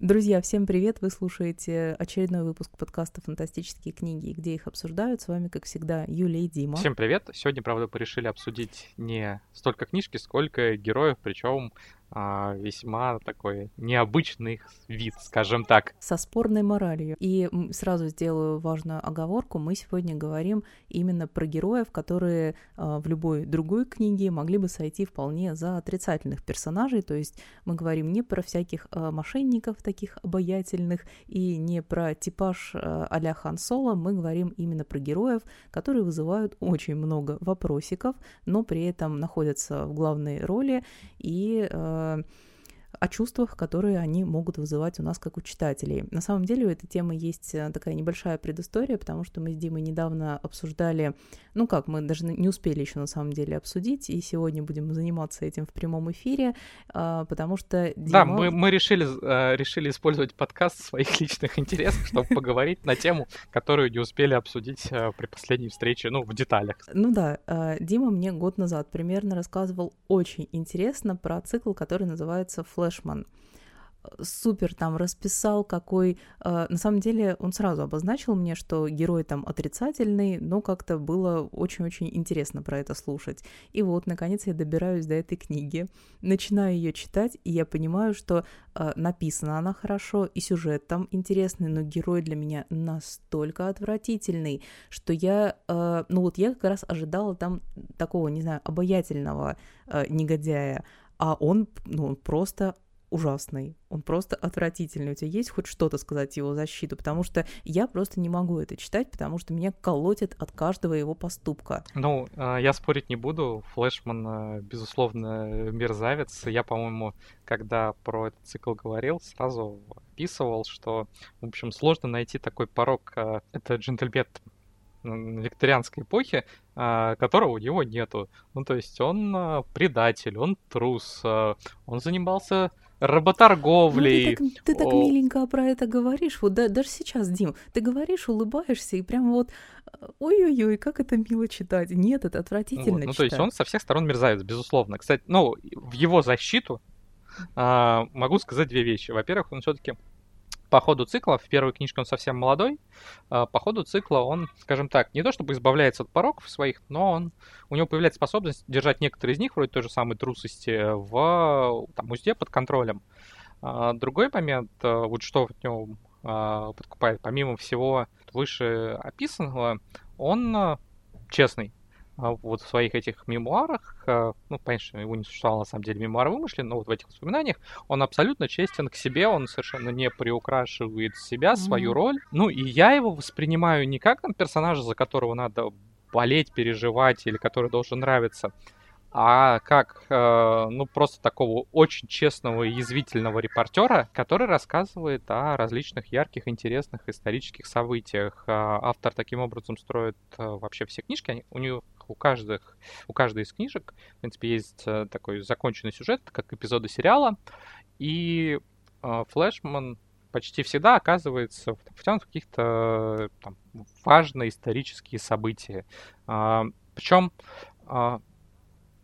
Друзья, всем привет! Вы слушаете очередной выпуск подкаста «Фантастические книги», где их обсуждают. С вами, как всегда, Юлия и Дима. Всем привет! Сегодня, правда, мы решили обсудить не столько книжки, сколько героев, причем а, весьма такой необычный вид, скажем так. Со спорной моралью. И сразу сделаю важную оговорку. Мы сегодня говорим именно про героев, которые а, в любой другой книге могли бы сойти вполне за отрицательных персонажей. То есть мы говорим не про всяких а, мошенников таких обаятельных и не про типаж а-ля Хан Соло. Мы говорим именно про героев, которые вызывают очень много вопросиков, но при этом находятся в главной роли и Э, Um. О чувствах, которые они могут вызывать у нас как у читателей. На самом деле у этой темы есть э, такая небольшая предыстория, потому что мы с Димой недавно обсуждали, ну как, мы даже не успели еще на самом деле обсудить, и сегодня будем заниматься этим в прямом эфире, а, потому что Дима... Да, мы, мы решили, э, решили использовать подкаст своих личных интересах, чтобы поговорить на тему, которую не успели обсудить при последней встрече, ну, в деталях. Ну да, Дима мне год назад примерно рассказывал очень интересно про цикл, который называется Флешман супер там расписал, какой... Э, на самом деле он сразу обозначил мне, что герой там отрицательный, но как-то было очень-очень интересно про это слушать. И вот, наконец, я добираюсь до этой книги, начинаю ее читать, и я понимаю, что э, написана она хорошо, и сюжет там интересный, но герой для меня настолько отвратительный, что я... Э, ну вот я как раз ожидала там такого, не знаю, обаятельного э, негодяя, а он, ну, он просто ужасный, он просто отвратительный. У тебя есть хоть что-то сказать его защиту? Потому что я просто не могу это читать, потому что меня колотит от каждого его поступка. Ну, а, я спорить не буду. Флешман, а, безусловно, мерзавец. Я, по-моему, когда про этот цикл говорил, сразу описывал, что, в общем, сложно найти такой порог. А, это джентльмен викторианской эпохи, которого у него нету. Ну, то есть он а, предатель, он трус, а, он занимался работорговлей. Ну, ты, так, ты так миленько про это говоришь. Вот да, даже сейчас, Дим, ты говоришь, улыбаешься, и прям вот ой-ой-ой, как это мило читать. Нет, это отвратительно вот, Ну, читать. то есть он со всех сторон мерзавец, безусловно. Кстати, ну, в его защиту а, могу сказать две вещи. Во-первых, он все-таки по ходу цикла, в первой книжке он совсем молодой, а, по ходу цикла он, скажем так, не то чтобы избавляется от пороков своих, но он, у него появляется способность держать некоторые из них, вроде той же самой трусости, в там, узде под контролем. А, другой момент, а, вот что в нем подкупает, помимо всего выше описанного, он честный. А вот в своих этих мемуарах, э, ну, понятно, его не существовало, на самом деле, мемуары вымышлены, но вот в этих воспоминаниях он абсолютно честен к себе, он совершенно не приукрашивает себя, свою mm-hmm. роль. Ну, и я его воспринимаю не как там персонажа, за которого надо болеть, переживать, или который должен нравиться, а как, э, ну, просто такого очень честного и язвительного репортера, который рассказывает о различных ярких, интересных исторических событиях. Э, автор таким образом строит э, вообще все книжки. Они, у него у каждых, у каждой из книжек, в принципе, есть э, такой законченный сюжет, как эпизоды сериала, и э, Флэшман почти всегда оказывается втянут в каких-то важные исторические события. А, причем а,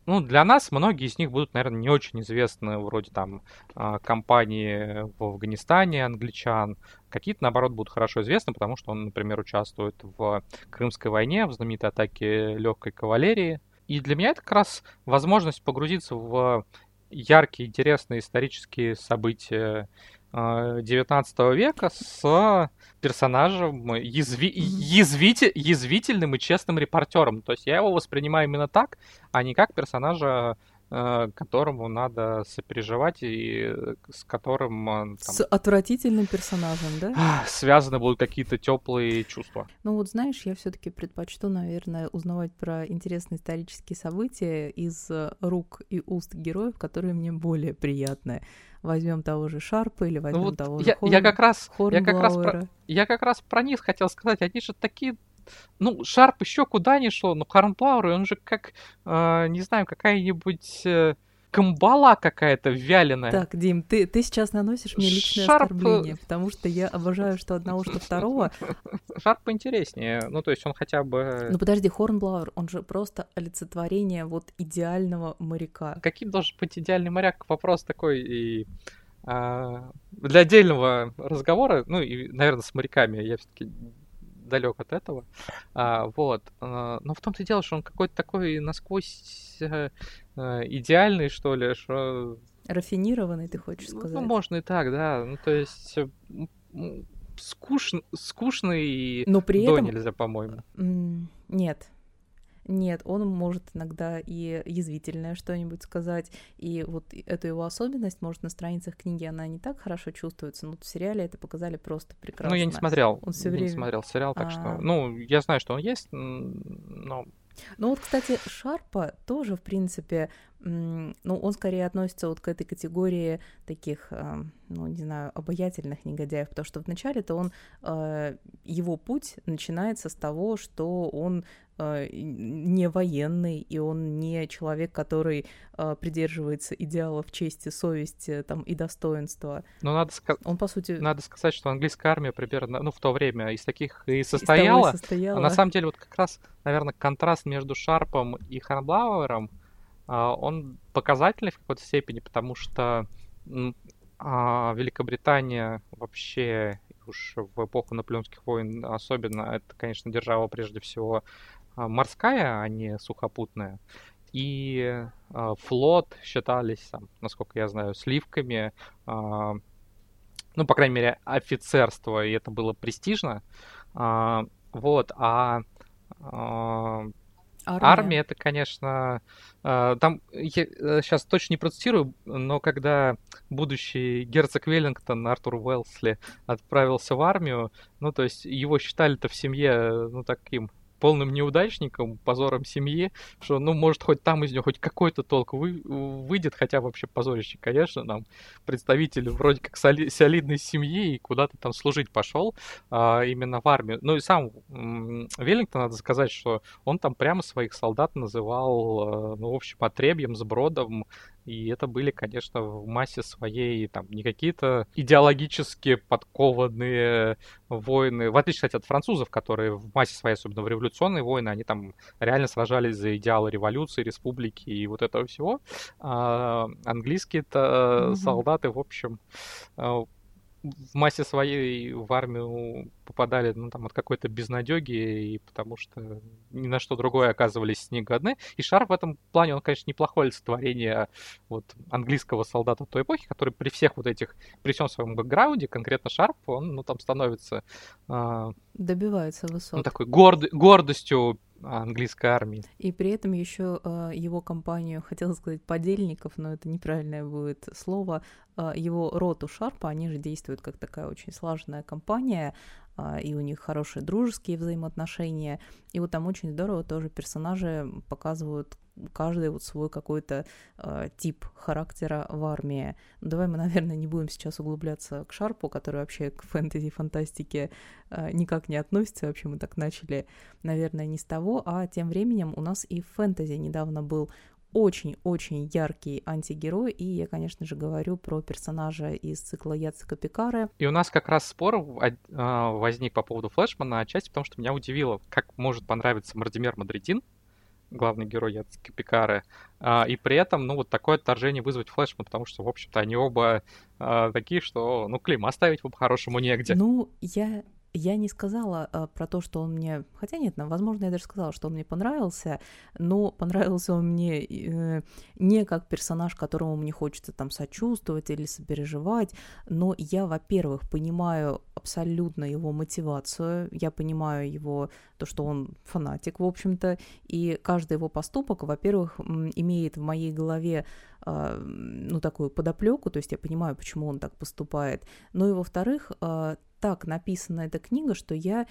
ну, для нас многие из них будут, наверное, не очень известны, вроде там а, компании в Афганистане, англичан. Какие-то, наоборот, будут хорошо известны, потому что он, например, участвует в Крымской войне, в знаменитой атаке легкой кавалерии. И для меня это как раз возможность погрузиться в яркие, интересные исторические события 19 века с персонажем язви... язвити... язвительным и честным репортером. То есть я его воспринимаю именно так, а не как персонажа Э, которому надо сопереживать и с которым... Э, там, с отвратительным персонажем, да? Связаны будут какие-то теплые чувства. Ну вот знаешь, я все-таки предпочту, наверное, узнавать про интересные исторические события из рук и уст героев, которые мне более приятны. Возьмем того же Шарпа или возьмем ну вот того же я, Хорн... я как раз, я как раз про, я как раз про них хотел сказать. Они же такие ну, Шарп еще куда ни шло, но Харнплауэр, он же как, э, не знаю, какая-нибудь... Э, камбала какая-то вяленая. Так, Дим, ты, ты сейчас наносишь мне личное Шарп... оскорбление, потому что я обожаю что одного, что второго. Шарп поинтереснее, ну то есть он хотя бы... Ну подожди, Хорнблауэр, он же просто олицетворение вот идеального моряка. Каким должен быть идеальный моряк? Вопрос такой и А, для отдельного разговора, ну и, наверное, с моряками я все-таки далек от этого. А, вот. А, но в том-то и дело, что он какой-то такой насквозь э, идеальный, что ли, что... Рафинированный, ты хочешь Ну, сказать? можно и так, да. Ну, то есть э, м, м, скучн, скучный Но при до этом... нельзя, по-моему. Нет. Нет, он может иногда и язвительное что-нибудь сказать, и вот эту его особенность, может, на страницах книги она не так хорошо чувствуется, но вот в сериале это показали просто прекрасно. Ну, я не смотрел. Он всё не время- смотрел сериал, так что... А. Ну, я знаю, что он есть, но... Ну вот, кстати, Шарпа тоже, в принципе, ну, он скорее относится вот к этой категории таких, а, ну, не знаю, обаятельных негодяев, потому что вначале-то он, а, его путь начинается с того, что он а, не военный, и он не человек, который придерживается идеалов чести, совести там, и достоинства. Но надо, ска- Он, по сути, надо сказать, что английская армия примерно, ну, в то время из таких и из того и состояла. состояла. А на самом деле, вот как раз, наверное, контраст между Шарпом и Хорнблауэром, а, он показательный в какой-то степени, потому что а, Великобритания вообще уж в эпоху наполеонских войн особенно, это, конечно, держава прежде всего а, морская, а не сухопутная. И а, флот считались, там, насколько я знаю, сливками, а, ну, по крайней мере, офицерство, и это было престижно. А, вот, а а, Армия, это, конечно, а, там я сейчас точно не процитирую, но когда будущий герцог Веллингтон Артур Уэлсли отправился в армию, ну, то есть его считали-то в семье, ну, таким полным неудачником, позором семьи, что, ну, может, хоть там из него хоть какой-то толк вы- выйдет, хотя вообще позорище, конечно, нам представитель вроде как соли- солидной семьи и куда-то там служить пошел а, именно в армию. Ну и сам Веллингтон, надо сказать, что он там прямо своих солдат называл, э, ну, в общем, отребьем, сбродом, и это были, конечно, в массе своей там не какие-то идеологически подкованные воины, в отличие, кстати, от французов, которые в массе своей, особенно в революционные войны, они там реально сражались за идеалы революции, республики и вот этого всего. А английские-то Мгм. солдаты, в общем, э, в массе своей в армию попадали, ну, там, от какой-то безнадеги, и потому что ни на что другое оказывались не годны. И Шарп в этом плане, он, конечно, неплохое олицетворение вот английского солдата той эпохи, который при всех вот этих, при всем своем бэкграунде, конкретно Шарп, он, ну, там становится, а, добивается высот. ну, такой горд- гордостью английской армии. И при этом еще его компанию, хотела сказать подельников, но это неправильное будет слово, а, его роту Шарпа, они же действуют как такая очень слаженная компания, а, и у них хорошие дружеские взаимоотношения. И вот там очень здорово тоже персонажи показывают каждый вот свой какой-то а, тип характера в армии. Ну, давай мы, наверное, не будем сейчас углубляться к Шарпу, который вообще к фэнтези, фантастике а, никак не относится. Вообще мы так начали, наверное, не с того, а тем временем у нас и в фэнтези недавно был очень-очень яркий антигерой, и я, конечно же, говорю про персонажа из цикла Яцека Пикары. И у нас как раз спор а, возник по поводу Флэшмана, отчасти потому, что меня удивило, как может понравиться Мардимер Мадридин, главный герой Яцки Пикары, а, и при этом, ну, вот такое отторжение вызвать Флэшман, потому что, в общем-то, они оба а, такие, что, ну, клейма ставить по-хорошему негде. Ну, я я не сказала а, про то, что он мне... Хотя нет, ну, возможно, я даже сказала, что он мне понравился, но понравился он мне э, не как персонаж, которому мне хочется там сочувствовать или сопереживать, но я, во-первых, понимаю абсолютно его мотивацию, я понимаю его, то, что он фанатик, в общем-то, и каждый его поступок, во-первых, имеет в моей голове а, ну, такую подоплеку, то есть я понимаю, почему он так поступает. Ну и во-вторых, а, так написана эта книга, что я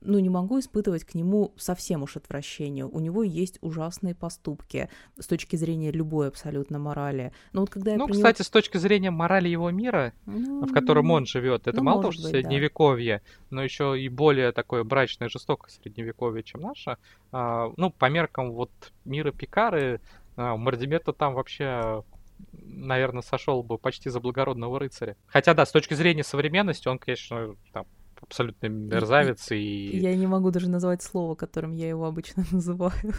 ну, не могу испытывать к нему совсем уж отвращение. У него есть ужасные поступки с точки зрения любой абсолютно морали. Но вот когда я Ну, него- кстати, с точки зрения морали его мира, Ну, в котором он живет, это ну, мало того, что быть, да. средневековье, но еще и более такое брачное жестокое средневековье, чем наше. А, ну, по меркам вот мира Пикары, а, Мардимер-то там вообще наверное, сошел бы почти за благородного рыцаря. Хотя, да, с точки зрения современности, он, конечно, там, абсолютно мерзавец и... Я не могу даже назвать слово, которым я его обычно называю.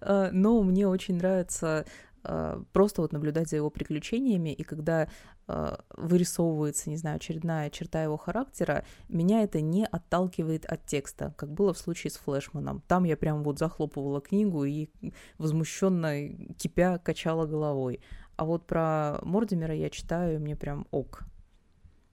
А, Но мне очень нравится э, просто вот наблюдать за его приключениями, и когда э, вырисовывается, не знаю, очередная черта его характера, меня это не отталкивает от текста, как было в случае с Флешманом. Там я прям вот захлопывала книгу и возмущенно кипя качала головой. А вот про Мордимера я читаю, и мне прям ок.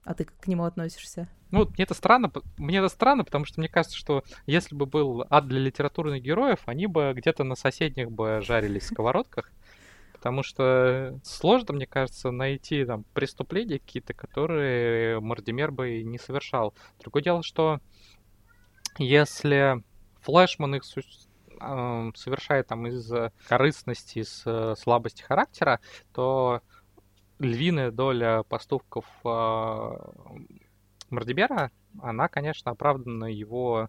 А ты как к нему относишься? Ну, мне это странно, мне это странно, потому что мне кажется, что если бы был ад для литературных героев, они бы где-то на соседних бы жарились в сковородках, потому что сложно, мне кажется, найти там преступления какие-то, которые Мордимер бы не совершал. Другое дело, что если Флэшман их совершает там из корыстности, из э, слабости характера, то львиная доля поступков э, Мардибера, она, конечно, оправдана его,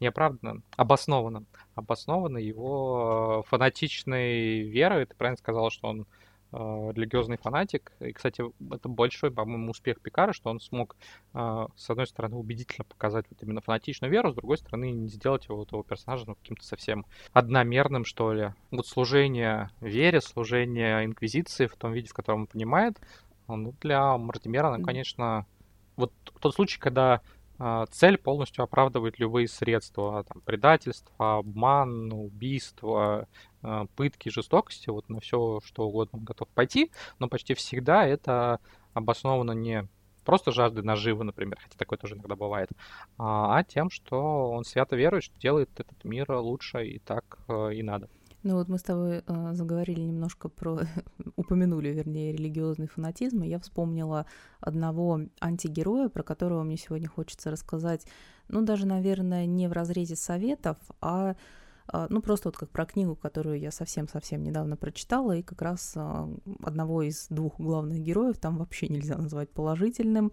не оправдана, обоснована. Обоснована его фанатичной верой. Ты правильно сказал, что он э, религиозный фанатик. И, кстати, это большой, по-моему, успех Пикара, что он смог, э, с одной стороны, убедительно показать вот именно фанатичную веру, с другой стороны, не сделать его, этого персонажа ну, каким-то совсем одномерным, что ли. Вот служение вере, служение инквизиции в том виде, в котором он понимает, ну, для Мартимера, ну, конечно, вот тот случай, когда э, цель полностью оправдывает любые средства, там, предательство, обман, убийство, э, пытки, жестокости, вот на все, что угодно готов пойти, но почти всегда это обосновано не просто жаждой наживы, например, хотя такое тоже иногда бывает, а, а тем, что он свято верует, что делает этот мир лучше, и так э, и надо. Ну вот мы с тобой э, заговорили немножко про, упомянули, вернее, религиозный фанатизм, и я вспомнила одного антигероя, про которого мне сегодня хочется рассказать, ну даже, наверное, не в разрезе советов, а ну, просто вот как про книгу, которую я совсем-совсем недавно прочитала, и как раз одного из двух главных героев там вообще нельзя назвать положительным,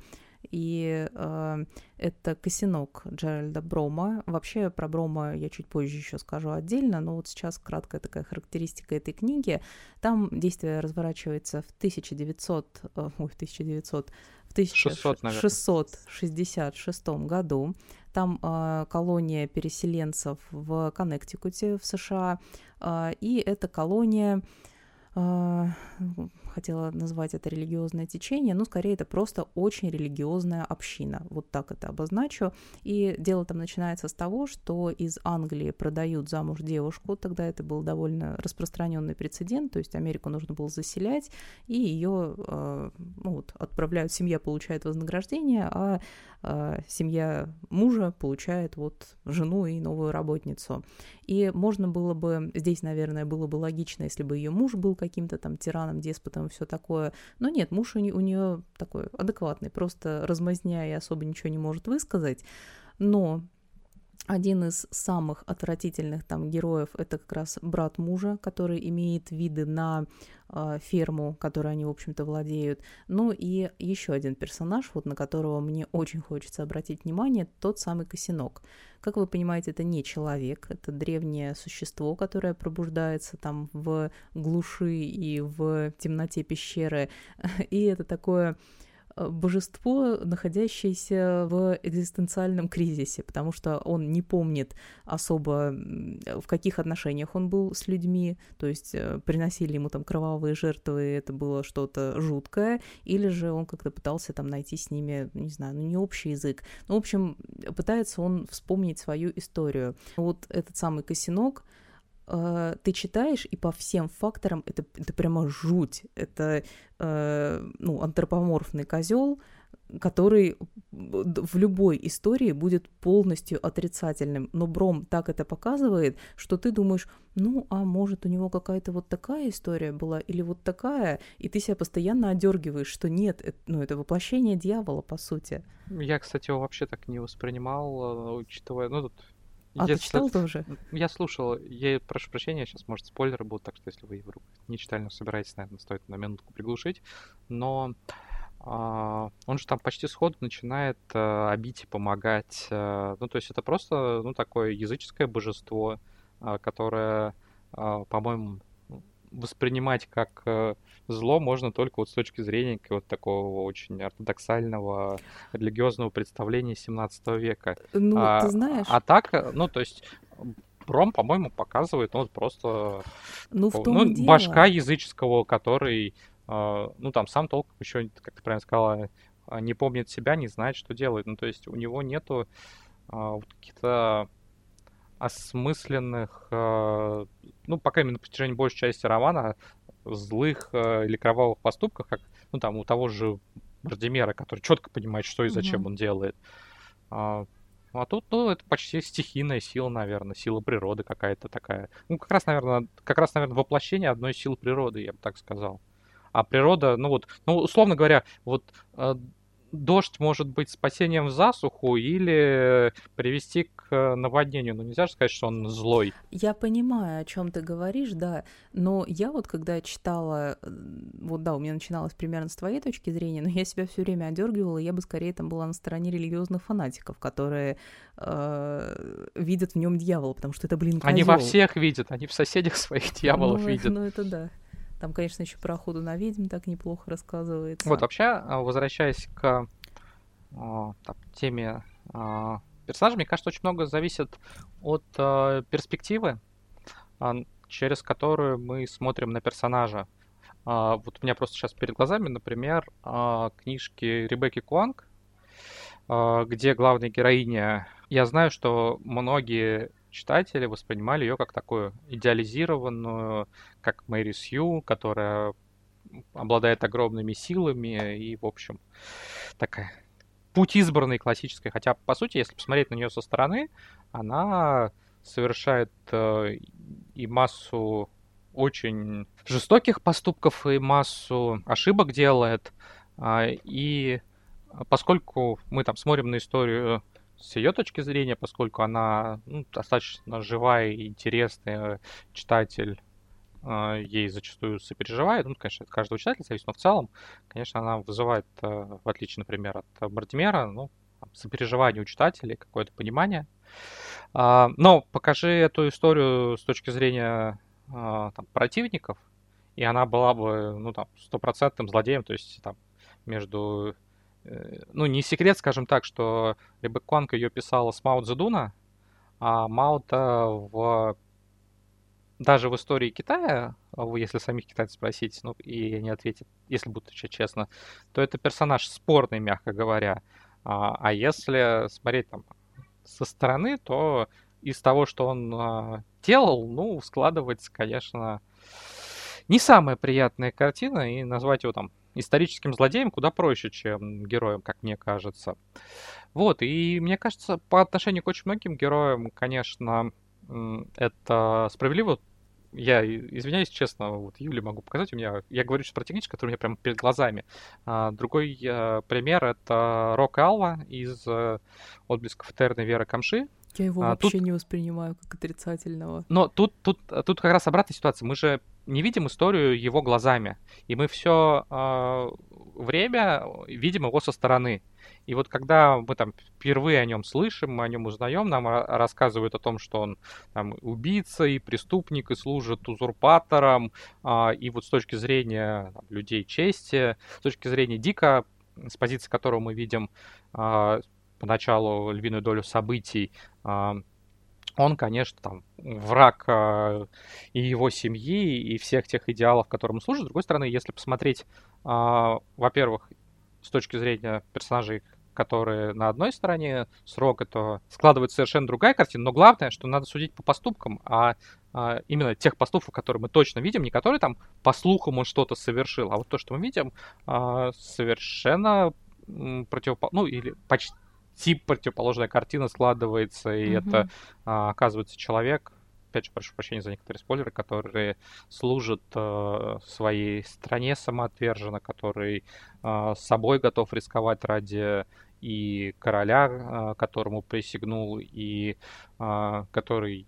и э, это «Косинок» Джеральда Брома. Вообще про Брома я чуть позже еще скажу отдельно, но вот сейчас краткая такая характеристика этой книги. Там действие разворачивается в 1900, э, ой, в 1900, в 1666 году. Там э, колония переселенцев в Коннектикуте в США, э, и эта колония хотела назвать это религиозное течение, но скорее это просто очень религиозная община. Вот так это обозначу. И дело там начинается с того, что из Англии продают замуж девушку, тогда это был довольно распространенный прецедент, то есть Америку нужно было заселять, и ее э, ну, вот, отправляют, семья получает вознаграждение, а э, семья мужа получает вот жену и новую работницу. И можно было бы, здесь, наверное, было бы логично, если бы ее муж был каким-то там тираном, деспотом и все такое. Но нет, муж у, у нее такой адекватный, просто размазня и особо ничего не может высказать. Но один из самых отвратительных там героев это как раз брат мужа, который имеет виды на э, ферму, которой они, в общем-то, владеют. Ну и еще один персонаж, вот на которого мне очень хочется обратить внимание, тот самый Косинок. Как вы понимаете, это не человек, это древнее существо, которое пробуждается там в глуши и в темноте пещеры. И это такое божество, находящееся в экзистенциальном кризисе, потому что он не помнит особо, в каких отношениях он был с людьми, то есть э, приносили ему там кровавые жертвы, это было что-то жуткое, или же он как-то пытался там найти с ними, не знаю, ну не общий язык. Ну, в общем, пытается он вспомнить свою историю. Вот этот самый Косинок, э, ты читаешь, и по всем факторам это, это прямо жуть. Это э, ну, антропоморфный козел, который в любой истории будет полностью отрицательным. Но Бром так это показывает, что ты думаешь, ну, а может, у него какая-то вот такая история была, или вот такая, и ты себя постоянно одергиваешь, что нет, это, ну, это воплощение дьявола, по сути. Я, кстати, его вообще так не воспринимал, э, учитывая, ну, тут а если... ты читал тоже? Я слушал. Я прошу прощения, сейчас, может, спойлеры будут, так что если вы вдруг не читали, но собираетесь, наверное, стоит на минутку приглушить. Но Uh, он же там почти сходу начинает uh, обить и помогать. Uh, ну, то есть это просто, ну, такое языческое божество, которое, по-моему, воспринимать как э, зло можно только вот с точки зрения вот такого очень ортодоксального религиозного представления 17 века. Ну, а, ты знаешь... А так, ну, то есть Ром, по-моему, показывает, он просто ну, в том ну, дело. башка языческого, который, э, ну, там, сам толком еще, как ты правильно сказала, не помнит себя, не знает, что делает. Ну, то есть у него нету э, вот каких-то осмысленных, э, ну, пока именно на протяжении большей части романа, злых э, или кровавых поступках, как, ну, там, у того же Бардемера, который четко понимает, что и зачем mm-hmm. он делает. А, а тут, ну, это почти стихийная сила, наверное, сила природы какая-то такая. Ну, как раз, наверное, как раз, наверное, воплощение одной силы природы, я бы так сказал. А природа, ну вот, ну, условно говоря, вот э, дождь может быть спасением в засуху или привести к наводнению. Ну, нельзя же сказать, что он злой. Я понимаю, о чем ты говоришь, да. Но я вот, когда читала, вот да, у меня начиналось примерно с твоей точки зрения, но я себя все время одергивала, я бы скорее там была на стороне религиозных фанатиков, которые э, видят в нем дьявола, потому что это, блин, козёл. Они во всех видят, они в соседях своих дьяволов ну, видят. Ну, это да. Там, конечно, еще про охоту на ведьм так неплохо рассказывается. Вот, вообще, а, возвращаясь к а, там, теме а, персонажа, мне кажется, очень много зависит от перспективы, через которую мы смотрим на персонажа. Вот у меня просто сейчас перед глазами, например, книжки Ребекки Куанг, где главная героиня... Я знаю, что многие читатели воспринимали ее как такую идеализированную, как Мэри Сью, которая обладает огромными силами и, в общем, такая путь избранный классической. Хотя, по сути, если посмотреть на нее со стороны, она совершает э, и массу очень жестоких поступков, и массу ошибок делает. Э, и поскольку мы там смотрим на историю с ее точки зрения, поскольку она ну, достаточно живая и интересная, читатель э, ей зачастую сопереживает. Ну, конечно, от каждого читателя зависит, но в целом, конечно, она вызывает, э, в отличие, например, от Бартимера, ну, сопереживание у читателей, какое-то понимание. Э, но покажи эту историю с точки зрения э, там, противников, и она была бы, ну, там, стопроцентным злодеем, то есть там между ну, не секрет, скажем так, что Ребекка Куанг ее писала с Мао Цзэдуна, а Мао-то в... даже в истории Китая, если самих китайцев спросить, ну, и они ответят, если будут честно, то это персонаж спорный, мягко говоря. А, а если смотреть там со стороны, то из того, что он а, делал, ну, складывается, конечно, не самая приятная картина, и назвать его там историческим злодеем куда проще, чем героем, как мне кажется. Вот, и мне кажется, по отношению к очень многим героям, конечно, это справедливо. Я извиняюсь, честно, вот Юле могу показать, у меня, я говорю сейчас про техничку, который у меня прямо перед глазами. А, другой а, пример — это Рок Алва из а, «Отблесков Этерной Веры Камши», я его а, вообще тут... не воспринимаю как отрицательного. Но тут, тут, тут как раз обратная ситуация. Мы же не видим историю его глазами. И мы все э, время видим его со стороны. И вот когда мы там впервые о нем слышим, мы о нем узнаем, нам рассказывают о том, что он там убийца и преступник, и служит узурпатором, э, и вот с точки зрения там, людей чести, с точки зрения Дика, с позиции которого мы видим э, поначалу львиную долю событий, э, он, конечно, там враг э, и его семьи, и всех тех идеалов, которым он служит. С другой стороны, если посмотреть, э, во-первых, с точки зрения персонажей, которые на одной стороне срока, то складывается совершенно другая картина. Но главное, что надо судить по поступкам, а, а именно тех поступков, которые мы точно видим, не которые там по слухам он что-то совершил, а вот то, что мы видим, а, совершенно противоположно, ну или почти тип противоположная картина складывается, и mm-hmm. это а, оказывается человек, опять же, прошу прощения за некоторые спойлеры, которые служат э, своей стране самоотверженно, который э, собой готов рисковать ради и короля, э, которому присягнул, и э, который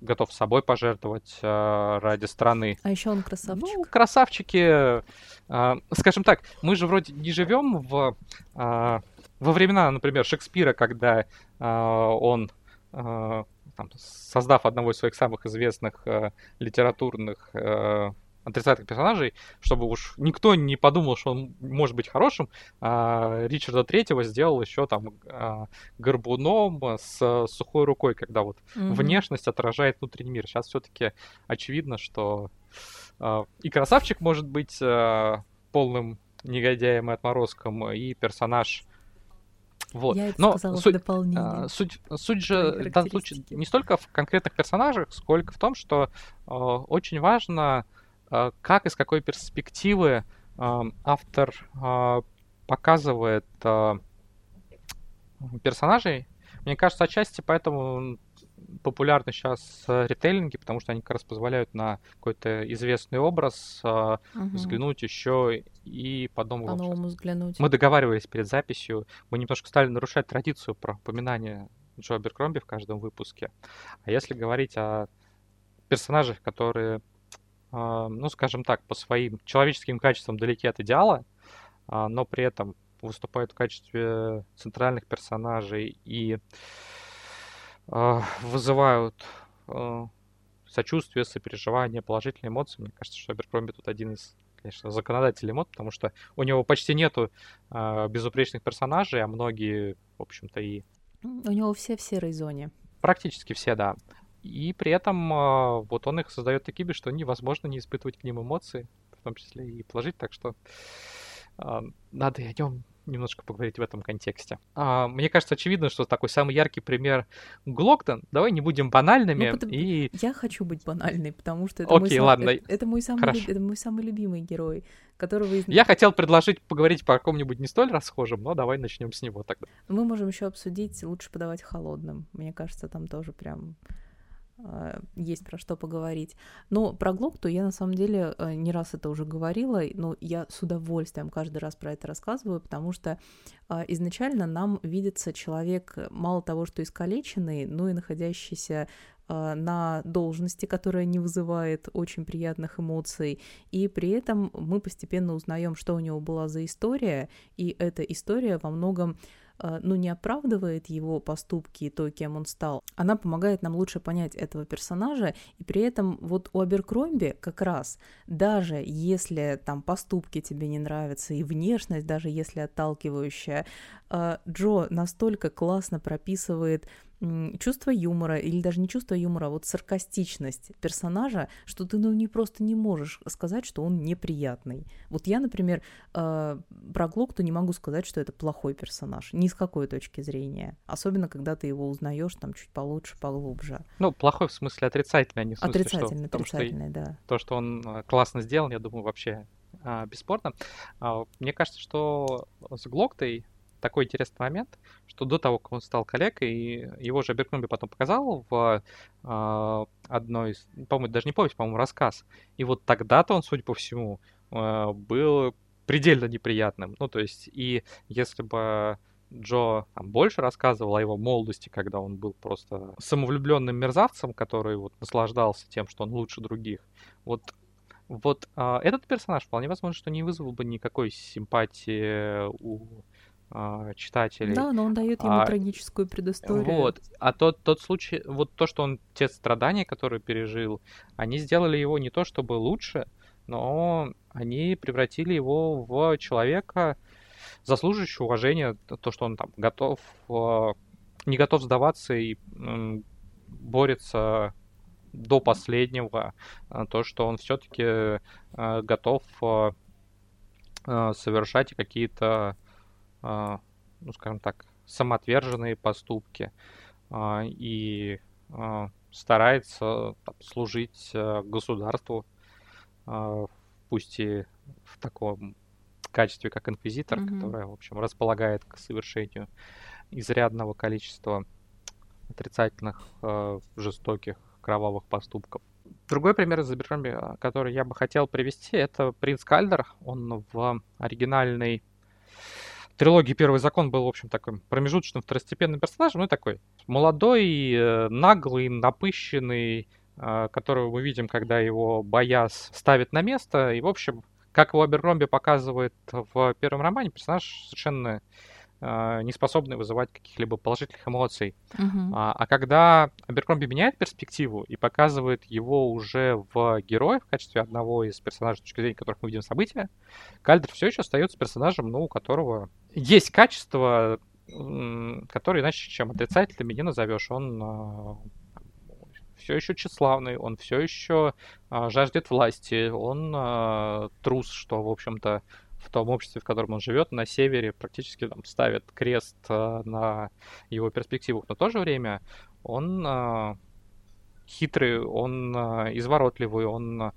готов собой пожертвовать э, ради страны. А еще он красавчик. Ну, красавчики. Э, скажем так, мы же вроде не живем в э, во времена, например, Шекспира, когда э, он, э, там, создав одного из своих самых известных э, литературных э, отрицательных персонажей, чтобы уж никто не подумал, что он может быть хорошим, а, Ричарда Третьего сделал еще там а, горбуном с сухой рукой, когда вот mm-hmm. внешность отражает внутренний мир. Сейчас все-таки очевидно, что а, и красавчик может быть а, полным негодяем и отморозком, и персонаж вот. Я это Но сказала суть, дополнение. А, суть, суть же в данном случае не столько в конкретных персонажах, сколько в том, что э, очень важно, э, как и с какой перспективы э, автор э, показывает э, персонажей. Мне кажется, отчасти поэтому популярны сейчас э, ритейлинги, потому что они как раз позволяют на какой-то известный образ угу. взглянуть еще и по-новому. По-новому взглянуть. Мы договаривались перед записью, мы немножко стали нарушать традицию про упоминание Джо Аберкромби в каждом выпуске. А если говорить о персонажах, которые, uh, ну, скажем так, по своим человеческим качествам далеки от идеала, uh, но при этом выступают в качестве центральных персонажей и а, вызывают а, сочувствие, сопереживание, положительные эмоции. Мне кажется, что Аберкромби тут один из, конечно, законодателей мод, потому что у него почти нету э, безупречных персонажей, а многие, в общем-то, и... У него все в серой зоне. Практически все, да. И при этом э, вот он их создает такими, что невозможно не испытывать к ним эмоции, в том числе и положить, так что надо о нем немножко поговорить в этом контексте. А, мне кажется, очевидно, что такой самый яркий пример Глоктон. Давай не будем банальными. Ну, потому... и... Я хочу быть банальной, потому что это, Окей, мой, ладно. это, это, мой самый люб... это мой самый любимый герой, которого... Я хотел предложить поговорить по какому-нибудь не столь расхожим, но давай начнем с него тогда. Мы можем еще обсудить, лучше подавать холодным. Мне кажется, там тоже прям есть про что поговорить. Но про Глокту я на самом деле э, не раз это уже говорила, но я с удовольствием каждый раз про это рассказываю, потому что а, изначально нам видится человек мало того, что искалеченный, но и находящийся на должности, которая не вызывает очень приятных эмоций, и при этом мы постепенно узнаем, что у него была за история, и эта история во многом Э, ну, не оправдывает его поступки и то, кем он стал, она помогает нам лучше понять этого персонажа, и при этом вот у Аберкромби как раз, даже если там поступки тебе не нравятся, и внешность, даже если отталкивающая, э, Джо настолько классно прописывает чувство юмора, или даже не чувство юмора, а вот саркастичность персонажа, что ты ну, не просто не можешь сказать, что он неприятный. Вот я, например, э, про Глокту не могу сказать, что это плохой персонаж, ни с какой точки зрения. Особенно, когда ты его узнаешь там чуть получше, поглубже. Ну, плохой в смысле отрицательный, а не в смысле, отрицательный, что, отрицательный, том, что, да. То, что он э, классно сделал, я думаю, вообще а, бесспорно. А, мне кажется, что с Глоктой такой интересный момент, что до того, как он стал коллегой, его же Аберкромби потом показал в э, одной из, по-моему, даже не повесть, по-моему, рассказ. И вот тогда-то он, судя по всему, э, был предельно неприятным. Ну, то есть, и если бы Джо там, больше рассказывал о его молодости, когда он был просто самовлюбленным мерзавцем, который вот наслаждался тем, что он лучше других. Вот вот а, этот персонаж вполне возможно, что не вызвал бы никакой симпатии у читателей. Да, но он дает ему а, трагическую предысторию. Вот. А тот, тот случай, вот то, что он, те страдания, которые пережил, они сделали его не то чтобы лучше, но они превратили его в человека, заслуживающего уважения, то, что он там готов, а, не готов сдаваться и борется до последнего, а, то, что он все-таки готов совершать какие-то а, ну, скажем так, самоотверженные поступки а, и а, старается служить государству, пусть и в таком качестве, как инквизитор, mm-hmm. которое, в общем, располагает к совершению изрядного количества отрицательных, жестоких, кровавых поступков. Другой пример из Аберкромби, который я бы хотел привести, это принц Кальдер. Он в оригинальной трилогии «Первый закон» был, в общем, таким промежуточным второстепенным персонажем, ну и такой молодой, э, наглый, напыщенный, э, которого мы видим, когда его Бояс ставит на место. И, в общем, как его Аберкромби показывает в первом романе, персонаж совершенно не способны вызывать каких-либо положительных эмоций. Uh-huh. А, а когда Аберкромби меняет перспективу и показывает его уже в герое в качестве одного из персонажей, с точки зрения которых мы видим события, Кальдер все еще остается персонажем, ну, у которого есть качества, которые иначе, чем отрицательными, не назовешь. Он а, все еще тщеславный, он все еще а, жаждет власти, он а, трус, что, в общем-то, в том обществе, в котором он живет, на севере практически там ставит крест а, на его перспективах. Но в то же время он а, хитрый, он а, изворотливый, он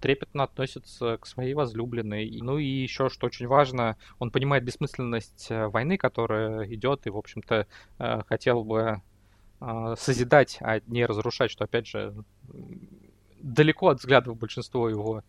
трепетно относится к своей возлюбленной. Ну и еще, что очень важно, он понимает бессмысленность э, войны, которая идет, и, в общем-то, э, хотел бы созидать, а не разрушать, что, опять же, далеко от взглядов большинства его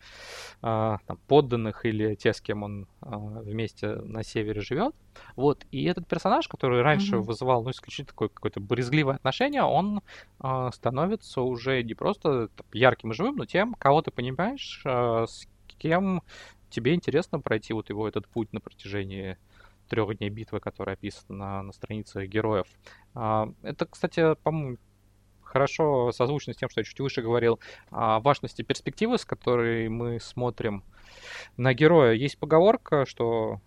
а, там, подданных или те, с кем он а, вместе на севере живет. Вот. И этот персонаж, который раньше mm-hmm. вызывал ну, исключительно такое какое-то брезгливое отношение, он а, становится уже не просто там, ярким и живым, но тем, кого ты понимаешь, а, с кем тебе интересно пройти вот его этот путь на протяжении трех дней битвы, которая описана на, странице героев. А, это, кстати, по-моему, хорошо созвучно с тем, что я чуть выше говорил о важности перспективы, с которой мы смотрим на героя. Есть поговорка, что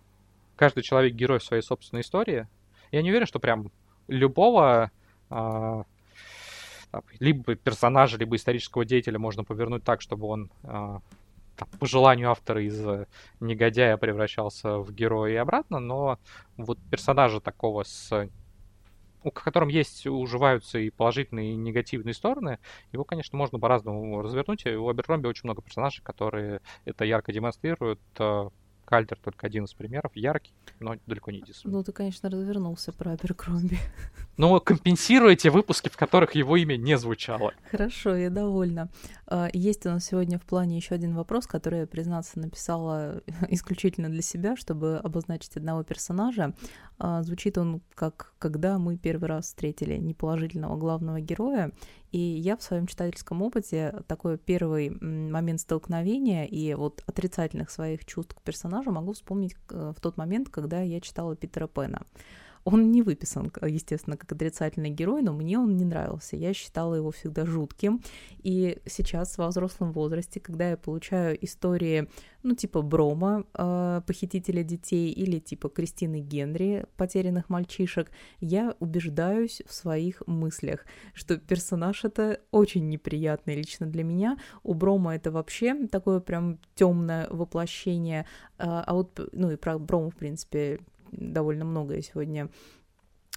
каждый человек герой своей собственной истории. Я не уверен, что прям любого а, либо персонажа, либо исторического деятеля можно повернуть так, чтобы он а, по желанию автора из негодяя превращался в героя и обратно, но вот персонажа такого с у котором есть, уживаются и положительные, и негативные стороны, его, конечно, можно по-разному развернуть. И у Аберкромби очень много персонажей, которые это ярко демонстрируют. Э, Кальтер только один из примеров, яркий, но далеко не единственный. Ну, ты, конечно, развернулся про Аберкромби. Но компенсируя те выпуски, в которых его имя не звучало. Хорошо, я довольна. А, есть у нас сегодня в плане еще один вопрос, который я, признаться, написала исключительно для себя, чтобы обозначить одного персонажа. А, звучит он как «Когда мы первый раз встретили неположительного главного героя», и я в своем читательском опыте такой первый момент столкновения и вот отрицательных своих чувств к персонажу могу вспомнить э, в тот момент, когда я читала Питера Пэна. Он не выписан, естественно, как отрицательный герой, но мне он не нравился. Я считала его всегда жутким. И сейчас, во взрослом возрасте, когда я получаю истории, ну, типа Брома, э, похитителя детей, или типа Кристины Генри, потерянных мальчишек, я убеждаюсь в своих мыслях, что персонаж это очень неприятный лично для меня. У Брома это вообще такое прям темное воплощение. А, а вот, ну и про Брома, в принципе, довольно много я сегодня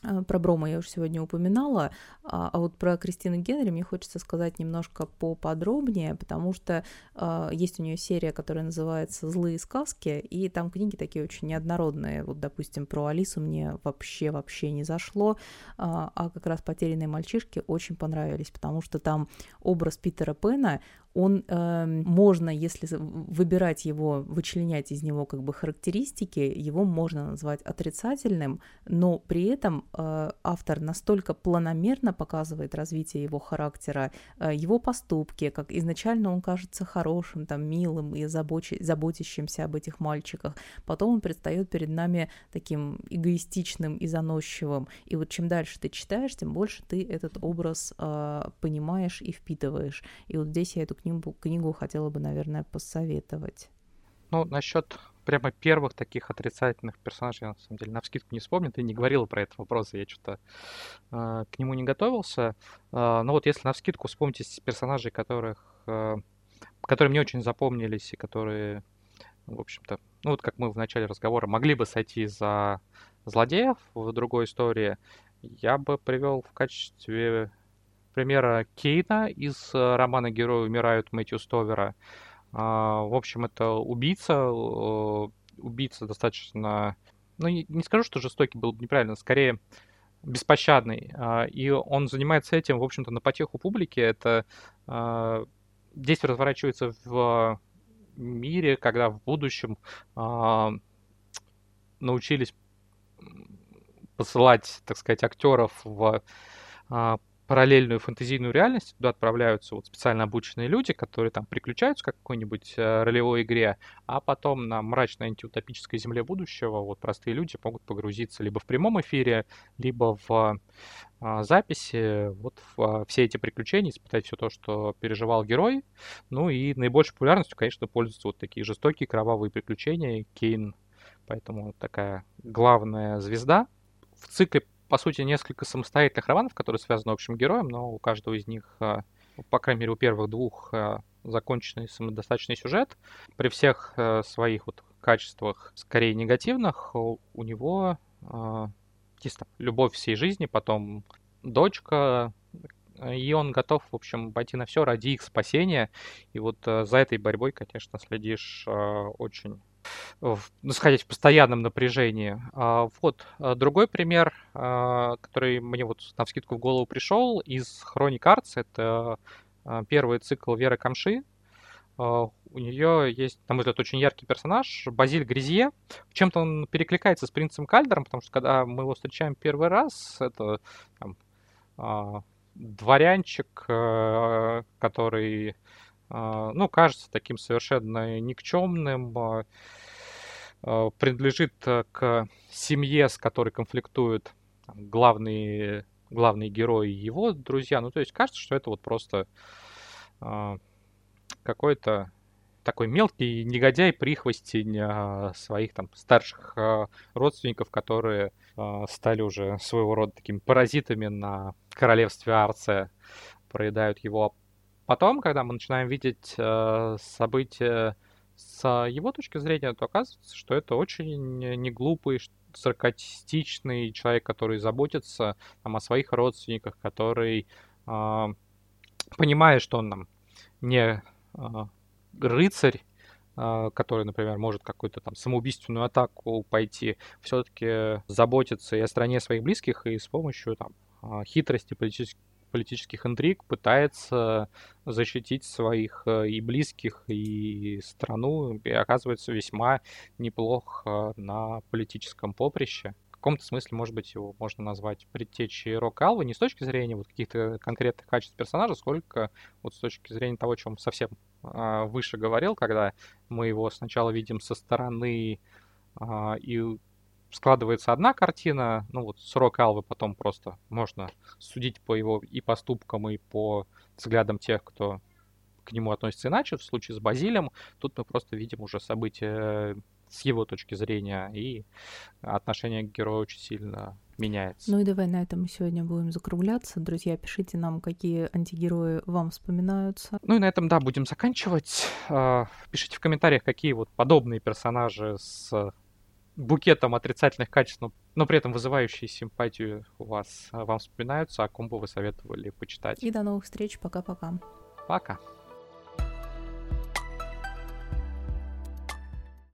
Э, про Брома я уже сегодня упоминала, а, а вот про Кристину Генри мне хочется сказать немножко поподробнее, потому что а, есть у нее серия, которая называется «Злые сказки», и там книги такие очень неоднородные. Вот, допустим, про Алису мне вообще-вообще не зашло, а, а как раз «Потерянные мальчишки» очень понравились, потому что там образ Питера Пэна, он э, можно, если выбирать его, вычленять из него как бы характеристики, его можно назвать отрицательным, но при этом э, автор настолько планомерно показывает развитие его характера, э, его поступки, как изначально он кажется хорошим, там, милым и забоч... заботящимся об этих мальчиках, потом он предстает перед нами таким эгоистичным и заносчивым, и вот чем дальше ты читаешь, тем больше ты этот образ э, понимаешь и впитываешь, и вот здесь я эту книгу, книгу хотела бы, наверное, посоветовать. Ну, насчет прямо первых таких отрицательных персонажей, я на самом деле на вскидку не вспомню, ты не говорила про этот вопрос, я что-то э, к нему не готовился. Э, но вот если на вскидку вспомните персонажей, которых, э, которые мне очень запомнились и которые, в общем-то, ну вот как мы в начале разговора могли бы сойти за злодеев в другой истории, я бы привел в качестве примера Кейна из э, романа «Герои умирают» Мэтью Стовера. А, в общем, это убийца, э, убийца достаточно, ну, не скажу, что жестокий был неправильно, скорее беспощадный. А, и он занимается этим, в общем-то, на потеху публики. Это а, действие разворачивается в мире, когда в будущем научились посылать, так сказать, актеров в параллельную фэнтезийную реальность, туда отправляются вот специально обученные люди, которые там приключаются в какой-нибудь э, ролевой игре, а потом на мрачной антиутопической земле будущего вот простые люди могут погрузиться либо в прямом эфире, либо в э, записи вот в, э, все эти приключения, испытать все то, что переживал герой. Ну и наибольшей популярностью, конечно, пользуются вот такие жестокие кровавые приключения. Кейн, поэтому такая главная звезда. В цикле по сути, несколько самостоятельных романов, которые связаны общим героем, но у каждого из них, а, по крайней мере, у первых двух а, законченный самодостаточный сюжет. При всех а, своих вот качествах, скорее негативных, у него чисто любовь всей жизни, потом дочка, и он готов, в общем, пойти на все ради их спасения. И вот за этой борьбой, конечно, следишь очень находясь в постоянном напряжении. А, вот а, другой пример, а, который мне вот на вскидку в голову пришел из Хроник Артс, это первый цикл Веры Камши. У нее есть, на мой взгляд, очень яркий персонаж, Базиль Гризье. Чем-то он перекликается с принцем Кальдером, потому что когда мы его встречаем первый раз, это там, дворянчик, который ну, кажется таким совершенно никчемным, а, а, принадлежит э, к семье, с которой конфликтуют главные, главные герои его друзья. Ну, то есть кажется, что это вот просто какой-то такой мелкий негодяй, прихвостень своих там старших родственников, которые стали уже своего рода такими паразитами на королевстве Арция, проедают его Потом, когда мы начинаем видеть э, события с его точки зрения, то оказывается, что это очень неглупый, саркастичный человек, который заботится там, о своих родственниках, который э, понимает, что он там не э, рыцарь, э, который, например, может какую-то там самоубийственную атаку пойти, все-таки заботится и о стране своих близких, и с помощью там хитрости, политических политических интриг пытается защитить своих э, и близких, и страну, и оказывается весьма неплох э, на политическом поприще. В каком-то смысле, может быть, его можно назвать предтечей Рок Алвы не с точки зрения вот каких-то конкретных качеств персонажа, сколько вот с точки зрения того, о чем совсем э, выше говорил, когда мы его сначала видим со стороны и складывается одна картина, ну вот срок Алвы потом просто можно судить по его и поступкам, и по взглядам тех, кто к нему относится иначе. В случае с Базилем тут мы просто видим уже события с его точки зрения, и отношение к герою очень сильно меняется. Ну и давай на этом мы сегодня будем закругляться. Друзья, пишите нам, какие антигерои вам вспоминаются. Ну и на этом, да, будем заканчивать. А, пишите в комментариях, какие вот подобные персонажи с букетом отрицательных качеств, но, но при этом вызывающие симпатию у вас, вам вспоминаются, о ком бы вы советовали почитать. И до новых встреч. Пока-пока. Пока. -пока. Пока.